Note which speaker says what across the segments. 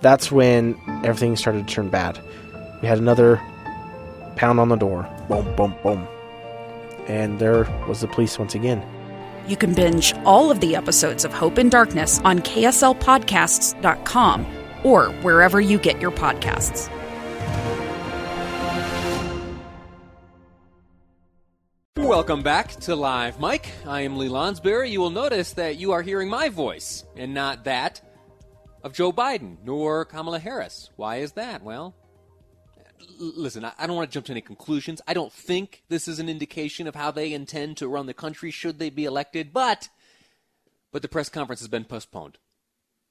Speaker 1: That's when everything started to turn bad. We had another pound on the door. Boom, boom, boom. And there was the police once again.
Speaker 2: You can binge all of the episodes of Hope in Darkness on KSLPodcasts.com or wherever you get your podcasts.
Speaker 3: Welcome back to Live Mic. I am Lee Lonsberry. You will notice that you are hearing my voice and not that of Joe Biden nor Kamala Harris. Why is that? Well, listen, I don't want to jump to any conclusions. I don't think this is an indication of how they intend to run the country should they be elected, but but the press conference has been postponed.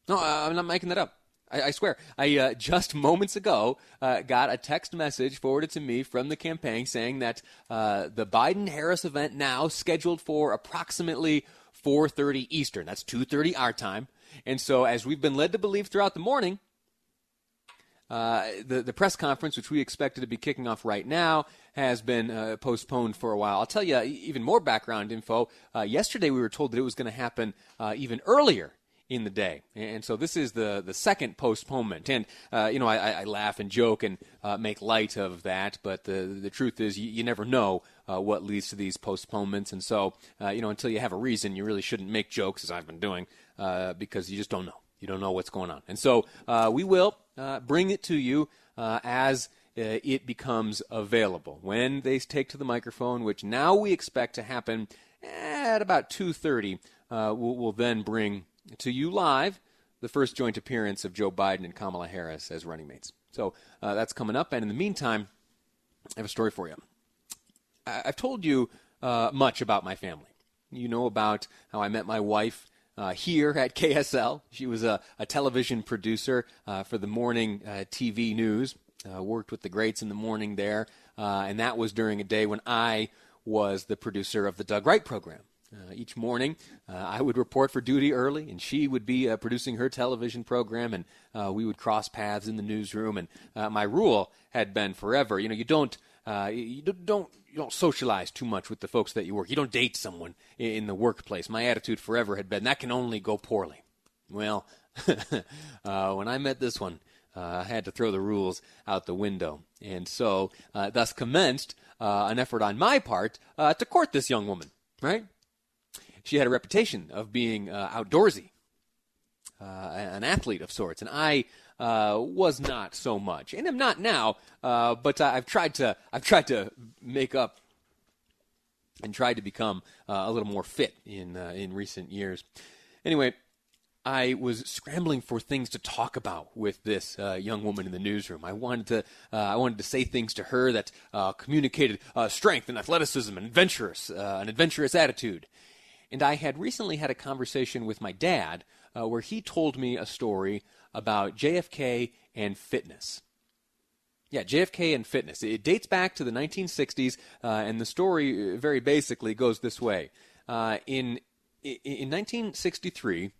Speaker 3: No, I'm not making that up. I, I swear. I uh, just moments ago uh, got a text message forwarded to me from the campaign saying that uh, the Biden Harris event now scheduled for approximately 4:30 Eastern. That's 2:30 our time. And so, as we've been led to believe throughout the morning, uh, the the press conference, which we expected to be kicking off right now, has been uh, postponed for a while. I'll tell you even more background info. Uh, yesterday, we were told that it was going to happen uh, even earlier in the day, and so this is the the second postponement. And uh, you know, I, I laugh and joke and uh, make light of that, but the the truth is, you, you never know. Uh, what leads to these postponements, and so uh, you know until you have a reason, you really shouldn't make jokes, as I've been doing, uh, because you just don't know. You don't know what's going on. And so uh, we will uh, bring it to you uh, as uh, it becomes available. When they take to the microphone, which now we expect to happen at about 2.30, uh, we'll, we'll then bring to you live the first joint appearance of Joe Biden and Kamala Harris as running mates. So uh, that's coming up. And in the meantime, I have a story for you. I- I've told you uh, much about my family. You know about how I met my wife uh, here at KSL. She was a, a television producer uh, for the morning uh, TV news. Uh, worked with the greats in the morning there, uh, and that was during a day when I was the producer of the Doug Wright program. Uh, each morning, uh, I would report for duty early, and she would be uh, producing her television program, and we would cross paths in the newsroom. And my rule had been forever, you know, you don't uh, you don't you don't socialize too much with the folks that you work. You don't date someone in, the workplace. My attitude forever had been that can only go poorly. Well, uh, when I met this one, uh, I had to throw the rules out the window, and so uh, thus commenced uh, an effort on my part uh, to court this young woman. Right? She had a reputation of being outdoorsy, an athlete of sorts, and I uh, was not so much, and I'm not now. Uh, but I've tried to I've tried to make up and tried to become uh, a little more fit in uh, in recent years. Anyway, I was scrambling for things to talk about with this uh, young woman in the newsroom. I wanted to uh, I wanted to say things to her that uh, communicated strength and athleticism and adventurous an adventurous attitude. And I had recently had a conversation with my dad where he told me a story about JFK and fitness. Yeah, JFK and fitness. It dates back to the 1960s, uh, and the story uh, very basically goes this way. Uh, in, in in 1963,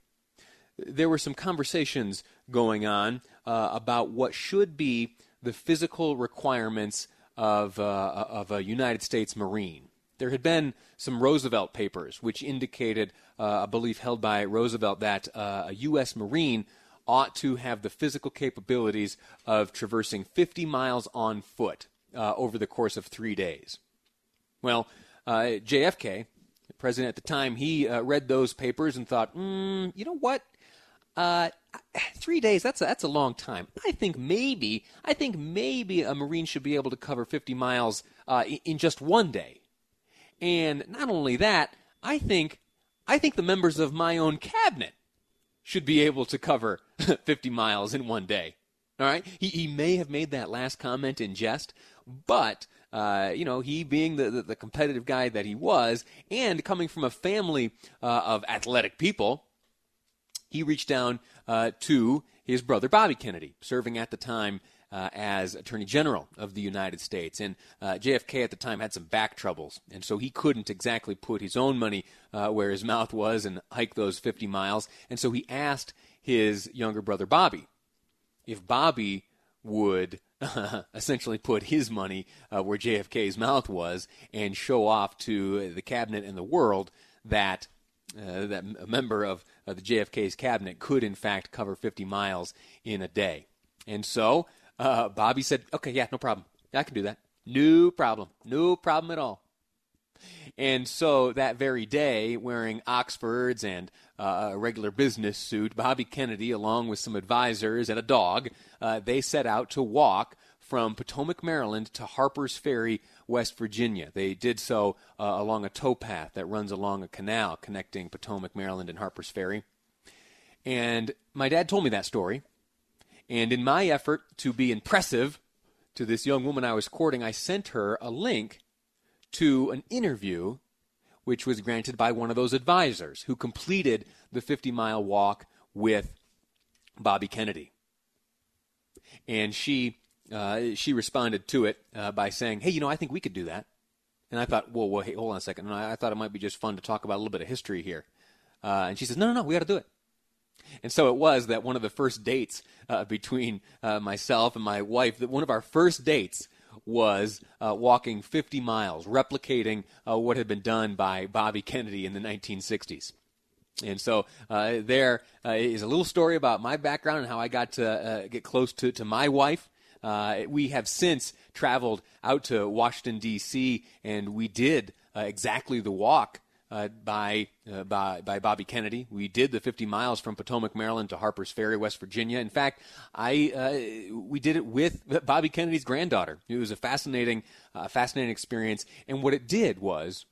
Speaker 3: there were some conversations going on uh, about what should be the physical requirements of, uh, of a United States Marine. There had been some Roosevelt papers which indicated uh, a belief held by Roosevelt that a U.S. Marine ought to have the physical capabilities of traversing 50 miles on foot uh, over the course of three days. Well, uh, JFK, the president at the time, he uh, read those papers and thought, mm, you know what? Uh, three days, that's a, that's a long time. I think maybe, I think maybe a Marine should be able to cover 50 miles uh, in, in just one day. And not only that, I think, I think the members of my own cabinet should be able to cover 50 miles in one day. All right? He, he may have made that last comment in jest, but, uh, you know, he being the, the, the competitive guy that he was, and coming from a family uh, of athletic people, he reached down uh, to his brother Bobby Kennedy, serving at the time uh, as Attorney General of the United States. And uh, JFK at the time had some back troubles, and so he couldn't exactly put his own money uh, where his mouth was and hike those 50 miles. And so he asked his younger brother Bobby if Bobby would essentially put his money uh, where JFK's mouth was and show off to the cabinet and the world that uh, that a member of the JFK's cabinet could in fact cover 50 miles in a day. And so uh, Bobby said, "Okay, yeah, no problem. I can do that. No problem. No problem at all." And so that very day, wearing Oxfords and uh, a regular business suit, Bobby Kennedy, along with some advisors and a dog, uh, they set out to walk from Potomac, Maryland to Harper's Ferry, West Virginia. They did so uh, along a towpath that runs along a canal connecting Potomac, Maryland, and Harper's Ferry. And my dad told me that story. And in my effort to be impressive to this young woman I was courting, I sent her a link to an interview which was granted by one of those advisors who completed the 50 mile walk with Bobby Kennedy. And she, uh, she responded to it uh, by saying, Hey, you know, I think we could do that. And I thought, Whoa, whoa, hey, hold on a second. And I, I, thought it might be just fun to talk about a little bit of history here. Uh, and she says, No, no, no, we got to do it. And so it was that one of the first dates uh, between uh, myself and my wife, that one of our first dates was uh, walking 50 miles, replicating uh, what had been done by Bobby Kennedy in the 1960s. And so uh, there uh, is a little story about my background and how I got to get close to, to my wife. We have since traveled out to Washington, D.C., and we did exactly the walk uh, by, uh, by, by Bobby Kennedy. We did the 50 miles from Potomac, Maryland to Harper's Ferry, West Virginia. In fact, I uh, we did it with Bobby Kennedy's granddaughter. It was a fascinating, uh, fascinating experience. And what it did was,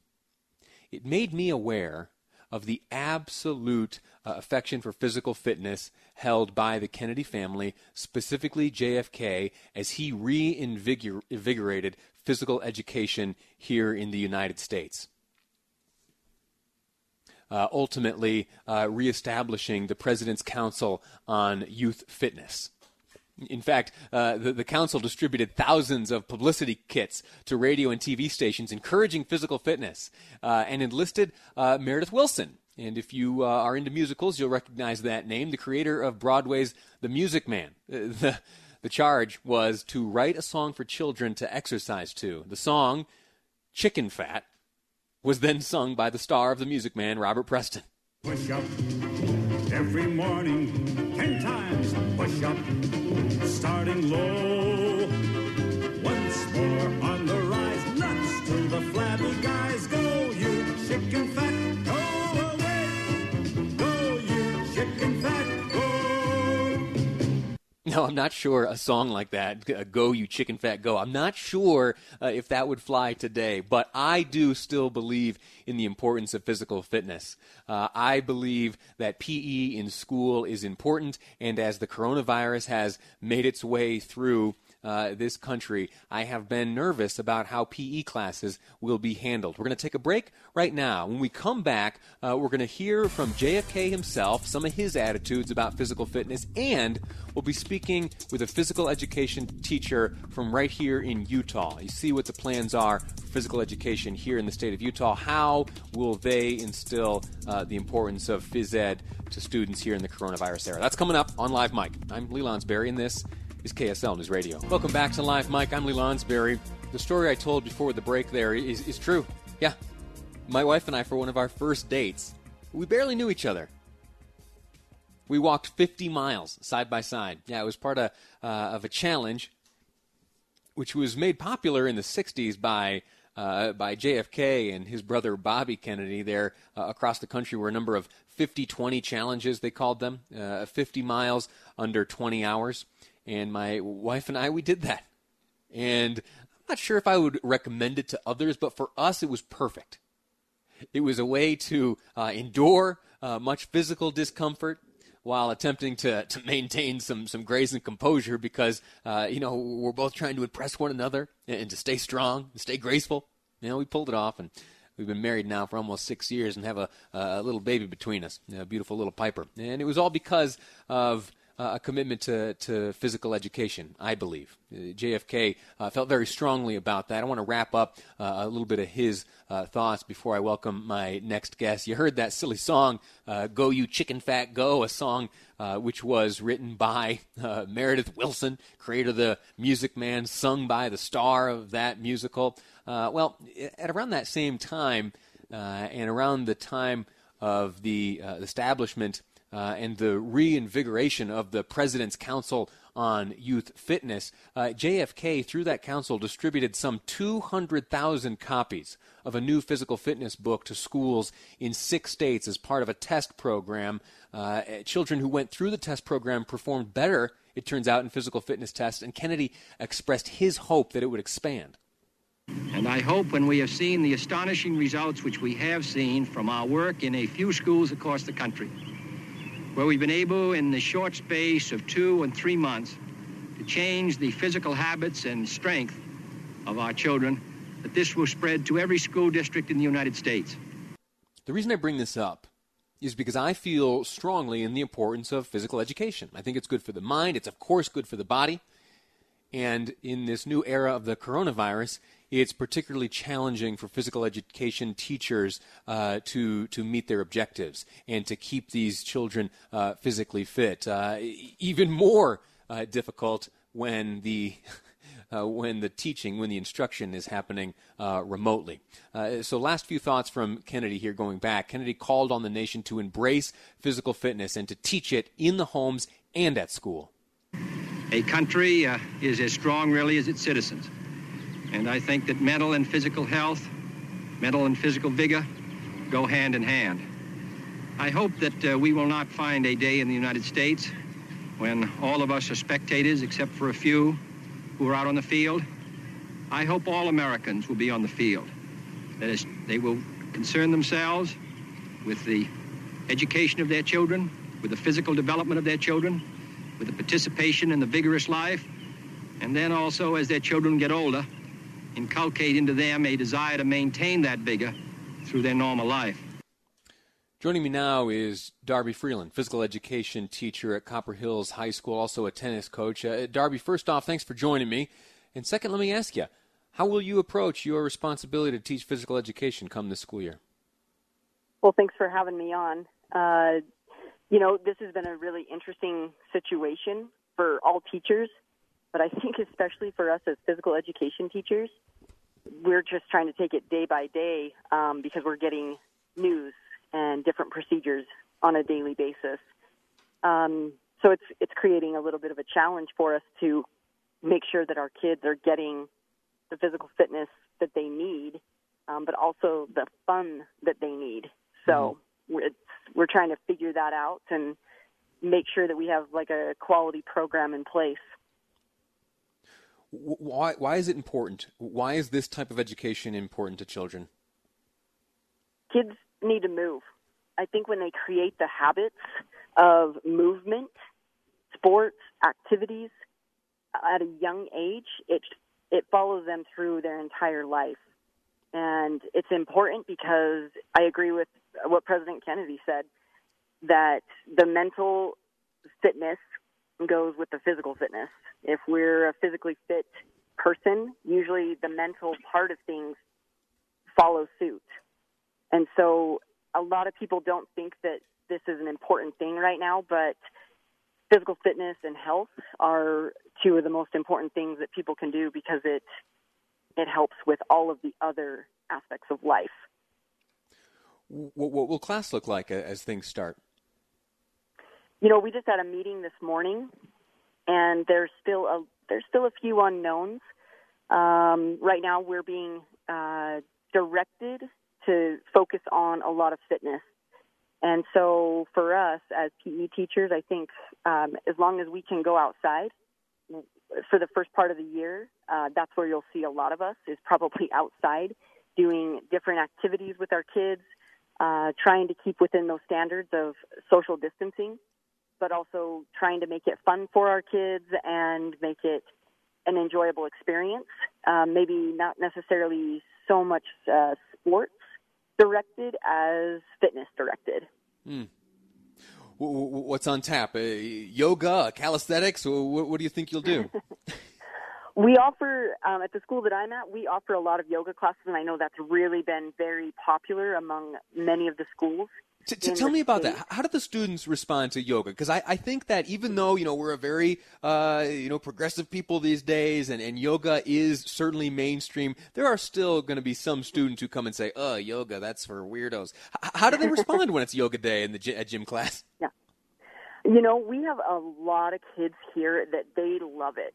Speaker 3: it made me aware of the absolute uh, affection for physical fitness held by the Kennedy family, specifically JFK, as he reinvigorated physical education here in the United States uh, ultimately uh, reestablishing the President's Council on Youth Fitness. In fact, uh, the, the, council distributed thousands of publicity kits to radio and TV stations encouraging physical fitness uh, and enlisted uh, Meredith Willson. And if you uh, are into musicals, you'll recognize that name, the creator of Broadway's The Music Man. The, the charge was to write a song for children to exercise to. The song, Chicken Fat, was then sung by the star of The Music Man, Robert Preston.
Speaker 4: Push up every morning, ten times push up, starting low. Once more on the rise, nuts to the flabby guys.
Speaker 3: No, I'm not sure a song like that, uh, Go You Chicken Fat Go, I'm not sure uh, if that would fly today, but I do still believe in the importance of physical fitness. Uh, I believe that PE in school is important, and as the coronavirus has made its way through uh, this country, I have been nervous about how PE classes will be handled. We're going to take a break right now. When we come back, uh, we're going to hear from JFK himself, some of his attitudes about physical fitness, and we'll be speaking with a physical education teacher from right here in Utah. You see what the plans are for physical education here in the state of Utah. How will they instill uh, the importance of phys ed to students here in the coronavirus era? That's coming up on Live Mic. I'm Lee Lonsberry, and this is KSL News Radio. Welcome back to Live Mic. I'm Lee Lonsberry. The story I told before the break there is, is true. Yeah. My wife and I, for one of our first dates, we barely knew each other. We walked 50 miles side by side. Yeah, it was part of, uh, of a challenge which was made popular in the 60s by uh, by JFK and his brother Bobby Kennedy. There uh, across the country were a number of 50 20 challenges, they called them, uh, 50 miles under 20 hours. And my wife and I, we did that. And I'm not sure if I would recommend it to others, but for us, it was perfect. It was a way to uh, endure uh, much physical discomfort while attempting to, to maintain some, some grace and composure because, uh, you know, we're both trying to impress one another and, and to stay strong and stay graceful. You know, we pulled it off and we've been married now for almost six years and have a, a little baby between us, a beautiful little Piper. And it was all because of uh, a commitment to, to physical education, I believe. Uh, JFK uh, felt very strongly about that. I want to wrap up uh, a little bit of his uh, thoughts before I welcome my next guest. You heard that silly song, uh, Go You Chicken Fat Go, a song which was written by Meredith Willson, creator of the Music Man, sung by the star of that musical. well, at around that same time, and around the time of the establishment uh, and the reinvigoration of the President's Council on Youth Fitness, uh, JFK, through that council, distributed some 200,000 copies of a new physical fitness book to schools in six states as part of a test program. Uh, children who went through the test program performed better, it turns out, in physical fitness tests, and Kennedy expressed his hope that it would expand.
Speaker 5: And I hope when we have seen the astonishing results which we have seen from our work in a few schools across the country, where we've been able, in the short space of two and three months, to change the physical habits and strength of our children, that this will spread to every school district in the United States.
Speaker 3: The reason I bring this up is because I feel strongly in the importance of physical education. I think it's good for the mind, it's, of course, good for the body. And in this new era of the coronavirus, it's particularly challenging for physical education teachers uh, to to meet their objectives and to keep these children uh, physically fit. Uh, even more uh, difficult when the uh, when the teaching, when the instruction is happening uh, remotely. so, last few thoughts from Kennedy here going back. Kennedy called on the nation to embrace physical fitness and to teach it in the homes and at school.
Speaker 5: A country is as strong, really, as its citizens. And I think that mental and physical health, mental and physical vigor go hand in hand. I hope that uh, we will not find a day in the United States when all of us are spectators except for a few who are out on the field. I hope all Americans will be on the field. That is, they will concern themselves with the education of their children, with the physical development of their children, with the participation in the vigorous life, and then also as their children get older, inculcate into them a desire to maintain that vigor through their normal life.
Speaker 3: Joining me now is Darby Freeland, physical education teacher at Copper Hills High School, also a tennis coach. Uh, Darby, first off, thanks for joining me. And second, let me ask you, how will you approach your responsibility to teach physical education come this school year?
Speaker 6: Well, thanks for having me on. Uh, you know, this has been a really interesting situation for all teachers but I think especially for us as physical education teachers, we're just trying to take it day by day um, because we're getting news and different procedures on a daily basis. Um, so it's it's creating a little bit of a challenge for us to make sure that our kids are getting the physical fitness that they need, um, but also the fun that they need. So we're, we're trying to figure that out and make sure that we have like a quality program in place
Speaker 3: why why is it important? Why is this type of education important to children?
Speaker 6: Kids need to move. I think when they create the habits of movement, sports, activities at a young age, it it follows them through their entire life. And it's important because I agree with what President Kennedy said that the mental fitness goes with the physical fitness. If we're a physically fit person, usually the mental part of things follows suit. And so a lot of people don't think that this is an important thing right now, but physical fitness and health are two of the most important things that people can do because it it helps with all of the other aspects of life.
Speaker 3: What, what will class look like as things start?
Speaker 6: You know, we just had a meeting this morning, and there's still a there's still a few unknowns. Um, right now, we're being uh, directed to focus on a lot of fitness, and so for us as PE teachers, I think um, as long as we can go outside for the first part of the year, uh, that's where you'll see a lot of us is probably outside doing different activities with our kids, uh, trying to keep within those standards of social distancing but also trying to make it fun for our kids and make it an enjoyable experience. Um, maybe not necessarily so much uh, sports, directed as fitness directed.
Speaker 3: Hmm. What's on tap? Uh, yoga, calisthenics? What, do you think you'll do?
Speaker 6: we offer um, at the school that I'm at. We offer a lot of yoga classes, and I know that's really been very popular among many of the schools.
Speaker 3: T- t- tell me about that. How do the students respond to yoga? Because I, I think that even though you know we're a very uh, you know progressive people these days, and, and yoga is certainly mainstream, there are still going to be some students who come and say, "Oh, yoga, that's for weirdos." H- how do they respond when it's yoga day in the gy- at gym class?
Speaker 6: Yeah, you know we have a lot of kids here that they love it.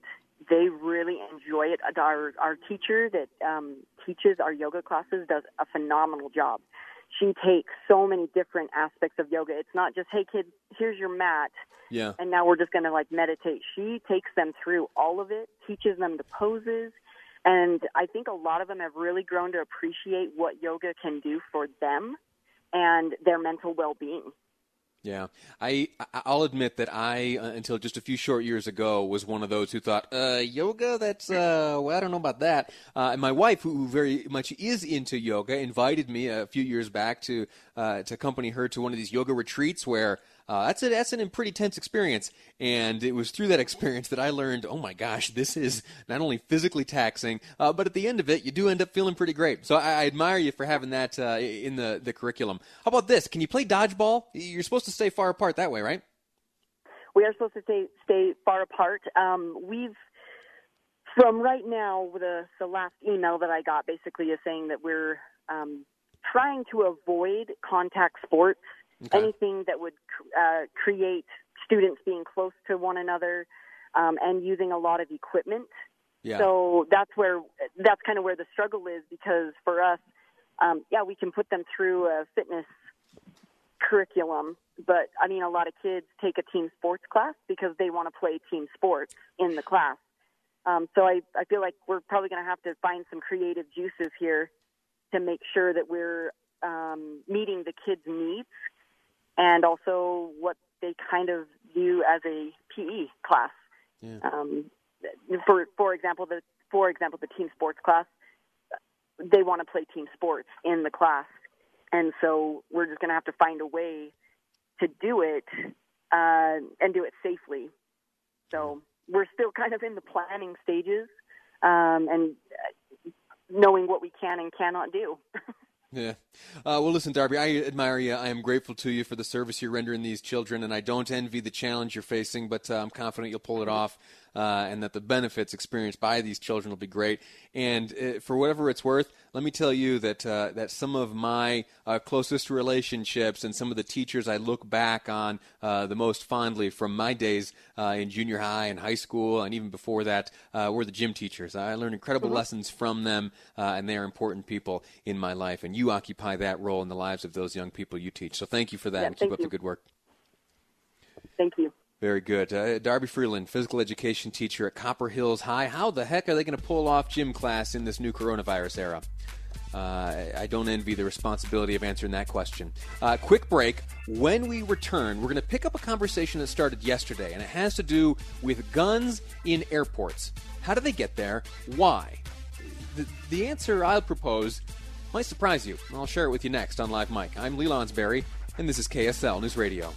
Speaker 6: They really enjoy it. Our our teacher that um, teaches our yoga classes does a phenomenal job she takes so many different aspects of yoga. It's not just, hey kids, here's your mat.
Speaker 3: Yeah.
Speaker 6: And now we're just going to like meditate. She takes them through all of it, teaches them the poses. And I think a lot of them have really grown to appreciate what yoga can do for them and their mental well being.
Speaker 3: Yeah, I I'll admit that I uh, until just a few short years ago was one of those who thought uh, yoga. That's uh, well, I don't know about that. Uh, and my wife, who very much is into yoga, invited me a few years back to uh, to accompany her to one of these yoga retreats where uh, that's a, that's an pretty tense experience, and it was through that experience that I learned, oh my gosh, this is not only physically taxing, uh, but at the end of it, you do end up feeling pretty great. So I, I admire you for having that uh, in the the curriculum. How about this? Can you play dodgeball? You're supposed to stay far apart that way, right?
Speaker 6: We are supposed to stay stay far apart. Um, we've from right now the the last email that I got basically is saying that we're um, trying to avoid contact sports Okay. Anything that would uh, create students being close to one another um, and using a lot of equipment.
Speaker 3: Yeah.
Speaker 6: So that's where that's kind of where the struggle is because for us, um, yeah, we can put them through a fitness curriculum, but I mean, a lot of kids take a team sports class because they want to play team sports in the class. Um, so I, I feel like we're probably going to have to find some creative juices here to make sure that we're um, meeting the kids' needs and also what they kind of view as a PE class.
Speaker 3: Yeah.
Speaker 6: Um, for for example, the for example the team sports class, they want to play team sports in the class, and so we're just going to have to find a way to do it uh, and do it safely. So we're still kind of in the planning stages um, and knowing what we can and cannot do.
Speaker 3: Yeah. Uh, well, listen, Darby, I admire you. I am grateful to you for the service you're rendering these children, and I don't envy the challenge you're facing, but uh, I'm confident you'll pull it off uh, and that the benefits experienced by these children will be great. And uh, for whatever it's worth, let me tell you that uh, that some of my uh, closest relationships and some of the teachers I look back on uh, the most fondly from my days uh, in junior high and high school, and even before that, were the gym teachers. I learned incredible mm-hmm. lessons from them, and they are important people in my life. And you occupy that role in the lives of those young people you teach. So thank you for that,
Speaker 6: yeah,
Speaker 3: and keep up
Speaker 6: you.
Speaker 3: the good work.
Speaker 6: Thank you.
Speaker 3: Very good. Uh, Darby Freeland, physical education teacher at Copper Hills High. How the heck are they going to pull off gym class in this new coronavirus era? Uh, I don't envy the responsibility of answering that question. Uh, quick break. When we return, we're going to pick up a conversation that started yesterday, and it has to do with guns in airports. How do they get there? Why? The, the answer I'll propose might surprise you. I'll share it with you next on Live Mic. I'm Lee Lonsberry, and this is KSL News Radio.